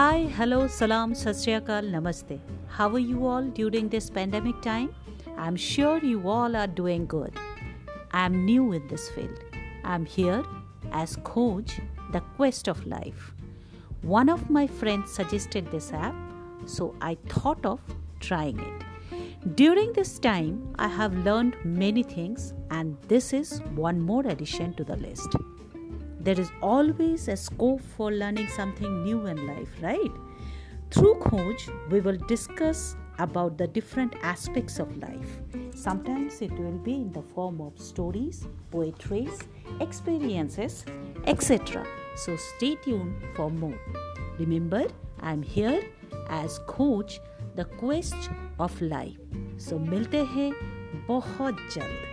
Hi, hello, salam, sat sri akal, namaste. How are you all during this pandemic time? I'm sure you all are doing good. I'm new in this field. I'm here as coach, The Quest of Life. One of my friends suggested this app, so I thought of trying it. During this time, I have learned many things, and this is one more addition to the list there is always a scope for learning something new in life, right? Through Coach, we will discuss about the different aspects of life. Sometimes it will be in the form of stories, poetries, experiences, etc. So stay tuned for more. Remember, I'm here as coach, the quest of life. So मिलते हैं बहुत जल्द